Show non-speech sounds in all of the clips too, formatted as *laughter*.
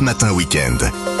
Matin Week-end.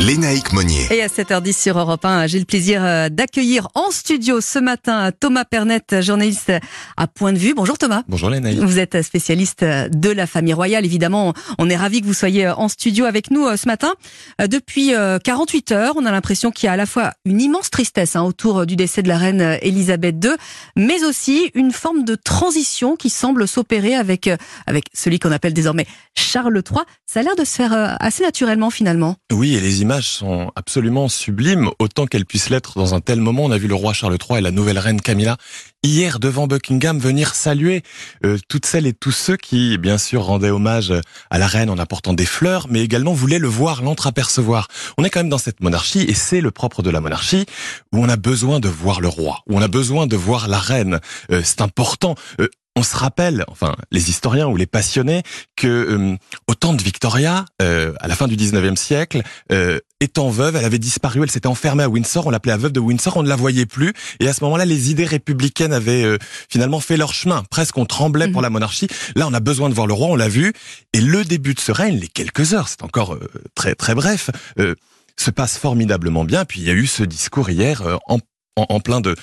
Lénaïque Monnier. Et à 7h10 sur Europe 1, j'ai le plaisir euh, d'accueillir en studio ce matin Thomas Pernet, journaliste à Point de Vue. Bonjour Thomas. Bonjour Lénaïque. Vous êtes spécialiste de la famille royale. Évidemment, on est ravi que vous soyez en studio avec nous euh, ce matin. Euh, depuis 48 heures, on a l'impression qu'il y a à la fois une immense tristesse hein, autour du décès de la reine Elisabeth II, mais aussi une forme de transition qui semble s'opérer avec, avec celui qu'on appelle désormais Charles III. Ça a l'air de se faire assez naturellement finalement. Oui, et les images sont absolument sublimes, autant qu'elles puissent l'être dans un tel moment. On a vu le roi Charles III et la nouvelle reine Camilla hier devant Buckingham venir saluer euh, toutes celles et tous ceux qui, bien sûr, rendaient hommage à la reine en apportant des fleurs, mais également voulaient le voir, l'entreapercevoir. On est quand même dans cette monarchie, et c'est le propre de la monarchie, où on a besoin de voir le roi, où on a besoin de voir la reine. Euh, c'est important. Euh, on se rappelle, enfin les historiens ou les passionnés, que euh, au temps de Victoria, euh, à la fin du 19e siècle, euh, étant veuve, elle avait disparu, elle s'était enfermée à Windsor, on l'appelait la veuve de Windsor, on ne la voyait plus. Et à ce moment-là, les idées républicaines avaient finalement fait leur chemin. Presque on tremblait pour mhm. la monarchie. Là, on a besoin de voir le roi, on l'a vu. Et le début de ce règne, les quelques heures, c'est encore très très bref se passe formidablement bien. Puis il y a eu ce discours hier en en, plein de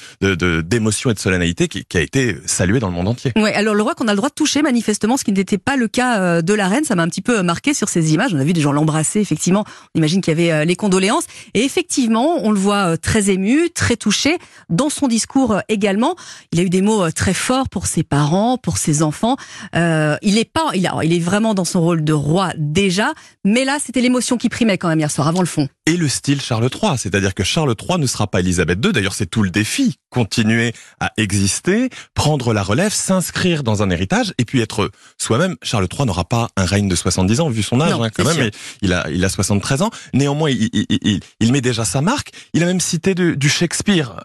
d'émotions et de solennalité qui, a été salué dans le monde entier. Ouais, alors le roi qu'on a le droit de toucher manifestement, ce qui n'était pas le cas euh, de la reine, ça m'a un petit peu marqué sur ces images. On a vu des gens l'embrasser, effectivement. On imagine qu'il y avait euh, les condoléances et effectivement, on le voit euh, très ému, très touché dans son discours également. Il a eu des mots très forts pour ses parents, pour ses enfants. Euh, il est pas, il, a, il est vraiment dans son rôle de roi déjà, mais là, c'était l'émotion qui primait quand même hier soir avant le fond. Et le style Charles III, c'est-à-dire que Charles III ne sera pas Elisabeth II. D'ailleurs, c'est tout le défi. Continuer à exister, prendre la relève, s'inscrire dans un héritage et puis être soi-même. Charles III n'aura pas un règne de 70 ans vu son âge hein, quand même. Il a, il a 73 ans. Néanmoins, il, il, il, met déjà sa marque. Il a même cité du Shakespeare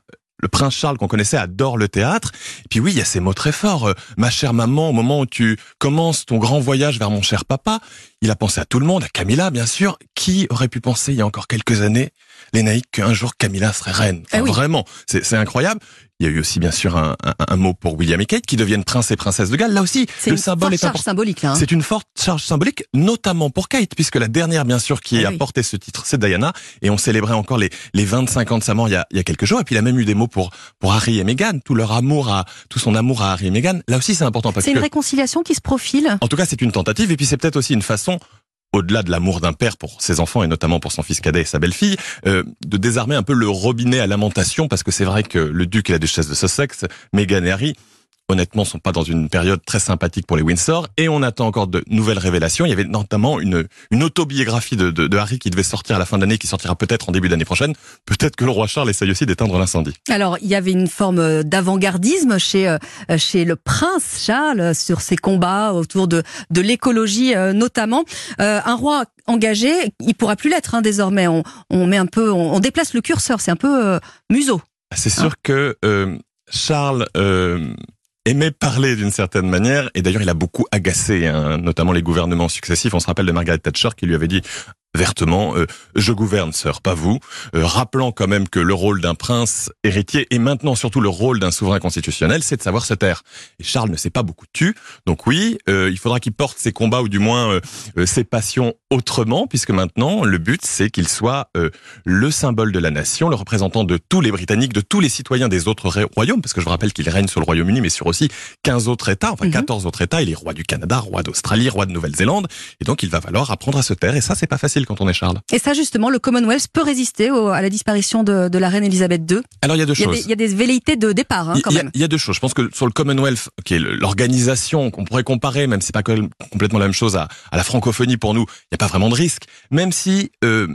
le prince Charles qu'on connaissait adore le théâtre. Et puis oui, il y a ces mots très forts. Euh, ma chère maman, au moment où tu commences ton grand voyage vers mon cher papa, il a pensé à tout le monde, à Camilla bien sûr. Qui aurait pu penser il y a encore quelques années, Lénaïque, qu'un jour Camilla serait reine eh Vraiment, c'est incroyable. Il y a eu aussi bien sûr un, un, mot pour William et Kate qui deviennent prince et princesse de Galles. Là aussi, le symbole est important. symbolique. Hein. C'est une forte charge symbolique, notamment pour Kate, puisque la dernière bien sûr qui eh a porté ce titre, c'est Diana, et on célébrait encore les, les 25 ans de sa mort il y, a, il y a quelques jours. Et puis il a même eu des mots pour pour Harry et Meghan, tout leur amour à tout son amour à Harry et Meghan. Là aussi, c'est important parce que c'est une réconciliation qui se profile. En tout cas, c'est une tentative, et puis c'est peut-être aussi une façon au-delà de l'amour d'un père pour ses enfants et notamment pour son fils cadet et sa belle-fille, euh, de désarmer un peu le robinet à lamentation parce que c'est vrai que le duc et la duchesse de Sussex, Meghan et Harry, honnêtement, sont pas dans une période très sympathique pour les Windsor. Et on attend encore de nouvelles révélations. Il y avait notamment une, une autobiographie de, de, de Harry qui devait sortir à la fin d'année, qui sortira peut-être en début d'année prochaine. Peut-être que le roi Charles essaye aussi d'éteindre l'incendie. Alors, il y avait une forme d'avant-gardisme chez, euh, chez le prince Charles sur ses combats autour de, de l'écologie euh, notamment. Euh, un roi engagé, il pourra plus l'être hein, désormais. On, on met un peu, on, déplace le curseur, c'est un peu museau. C'est sûr que Charles aimait parler d'une certaine manière, et d'ailleurs il a beaucoup agacé, hein, notamment les gouvernements successifs. On se rappelle de Margaret Thatcher qui lui avait dit vertement euh, je gouverne sœur pas vous. Euh, rappelant quand même que le rôle d'un prince héritier et maintenant surtout le rôle d'un souverain constitutionnel c'est de savoir se taire. Et Charles ne s'est pas beaucoup tu. Donc oui euh, il faudra qu'il porte ses combats ou du moins ses passions autrement puisque maintenant le but c'est qu'il soit le symbole de la nation le représentant de tous les britanniques de tous les citoyens des autres royaumes parce que je vous rappelle qu'il règne sur le Royaume-Uni mais sur aussi 15 autres états enfin 14 mhm. autres états. Il est roi du Canada roi d'Australie roi de Nouvelle-Zélande. Et donc il va falloir apprendre à se taire. Et ça c'est pas facile quand on est Charles. Et ça, justement, le Commonwealth peut résister à la disparition de, la reine Elisabeth II Alors, il y a deux choses. Il y a des, velléités de départ, hein, quand même. Il y a deux choses. Je pense que sur le Commonwealth, qui est l'organisation qu'on pourrait comparer, même si c'est pas complètement la même chose à, la francophonie pour nous, il n'y a pas vraiment de risque. Même si euh,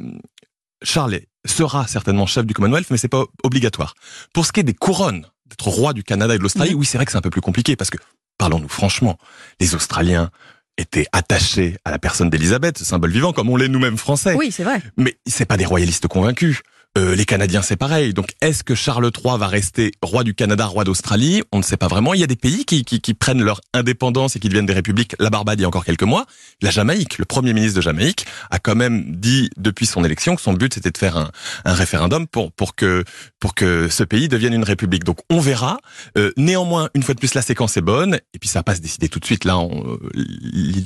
Charles sera certainement chef du Commonwealth, mais c'est pas obligatoire. Pour ce qui est des couronnes, d'être roi du Canada et de l'Australie, oui, c'est vrai que c'est un peu plus compliqué parce que, parlons-nous franchement, les Australiens, étaient attachés à la personne d'Elisabeth, ce symbole vivant, comme on l'est nous-mêmes français. Oui, c'est vrai. Mais c'est pas des royalistes convaincus. Euh, les Canadiens, c'est pareil. Donc, est-ce que Charles III va rester roi du Canada, roi d'Australie? On ne sait pas vraiment. Il y a des pays qui, qui, qui, prennent leur indépendance et qui deviennent des républiques. La Barbade, il y a encore quelques mois. La Jamaïque, le premier ministre de Jamaïque, a quand même dit depuis son élection que son but c'était de faire un, un, référendum pour pour que pour que ce pays devienne une république. Donc, on verra. Euh, néanmoins, une fois de plus, la séquence est bonne. Et puis, ça va pas se décider tout de suite. Là, euh,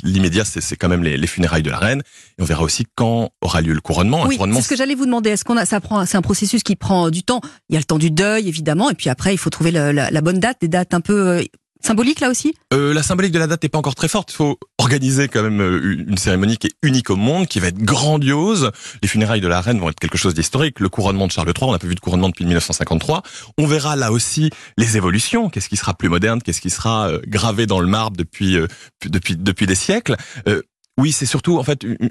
l'immédiat, c'est quand même les, les, funérailles de la reine. Et on verra aussi quand aura lieu le couronnement. Oui, c'est ce que j'allais vous demander. Est-ce qu'on a ça prend c'est un processus qui prend du temps. Il y a le temps du deuil, évidemment, et puis après, il faut trouver la, bonne date, des dates un peu euh, symboliques là aussi? Euh, La symbolique de la date n'est pas encore très forte. Il faut organiser quand même euh, une cérémonie qui est unique au monde, qui va être grandiose. Les funérailles de la reine vont être quelque chose d'historique. Le couronnement de Charles III, on n'a pas vu de couronnement depuis 1953. On verra là aussi les évolutions. Qu'est-ce qui sera plus moderne? Qu'est-ce qui sera gravé dans le marbre depuis depuis depuis des siècles? Oui, c'est surtout en fait une,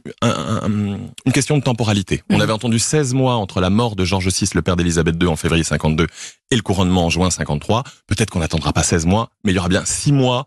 une, question de temporalité. On avait entendu 16 mois entre la mort de George VI, le père d'Élisabeth II en février 52, et le couronnement en juin 53. Peut-être qu'on n'attendra pas 16 mois, mais il y aura bien 6 mois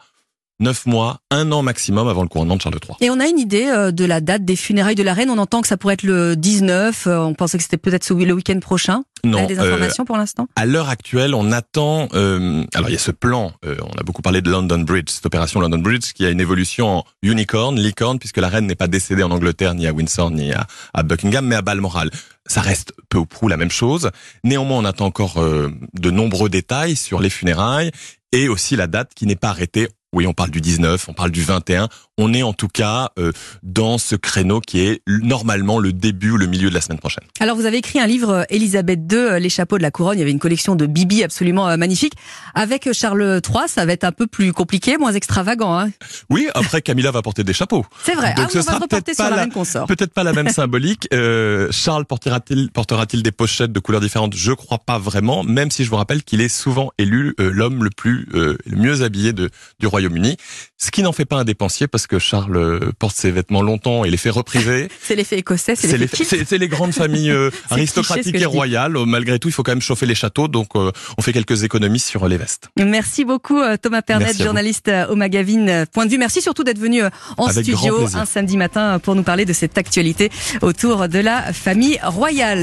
9 mois, un an maximum avant le couronnement de Charles III. Et on a une idée euh, de la date des funérailles de la reine On entend que ça pourrait être le 19, euh, on pensait que c'était peut-être le week-end prochain. Non. Vous avez des euh, informations pour l'instant? À l'heure actuelle, on attend. Euh, alors il y a ce plan. on a beaucoup parlé de London Bridge, cette opération London Bridge, qui a une évolution en unicorn, licorne, puisque la reine n'est pas décédée en Angleterre, ni à Windsor, ni à, à Buckingham, mais à Balmoral. Ça reste peu ou prou la même chose. Néanmoins, on attend encore de nombreux détails sur les funérailles et aussi la date qui n'est pas arrêtée. Oui, on parle du 19, on parle du 21. On est en tout cas euh, dans ce créneau qui est normalement le début ou le milieu de la semaine prochaine. Alors vous avez écrit un livre, Elisabeth II, euh, Les chapeaux de la couronne. Il y avait une collection de bibi absolument euh, magnifique. Avec Charles III, ça va être un peu plus compliqué, moins extravagant. Hein oui, après Camilla va porter des chapeaux. C'est vrai. Donc ah, ce on sera peut-être pas, la, peut-être pas la même *laughs* symbolique. Euh, Charles portera-t-il portera-t-il des pochettes de couleurs différentes? Je crois pas vraiment, même si je vous rappelle qu'il est souvent élu l'homme le plus le mieux habillé de, du royaume Royaume-Uni. Ce qui n'en fait pas un dépensier parce que Charles euh, porte ses vêtements longtemps et les fait repriser. *laughs* c'est l'effet écossais, c'est l'effet C'est les grandes familles euh, *laughs* aristocratiques et royales. Malgré tout, il faut quand même chauffer les châteaux, donc euh, on fait quelques économies sur les vestes. Merci beaucoup Thomas Pernet, journaliste au magazine Point de vue. Merci surtout d'être venu en studio un samedi matin pour nous parler de cette actualité autour de la famille royale.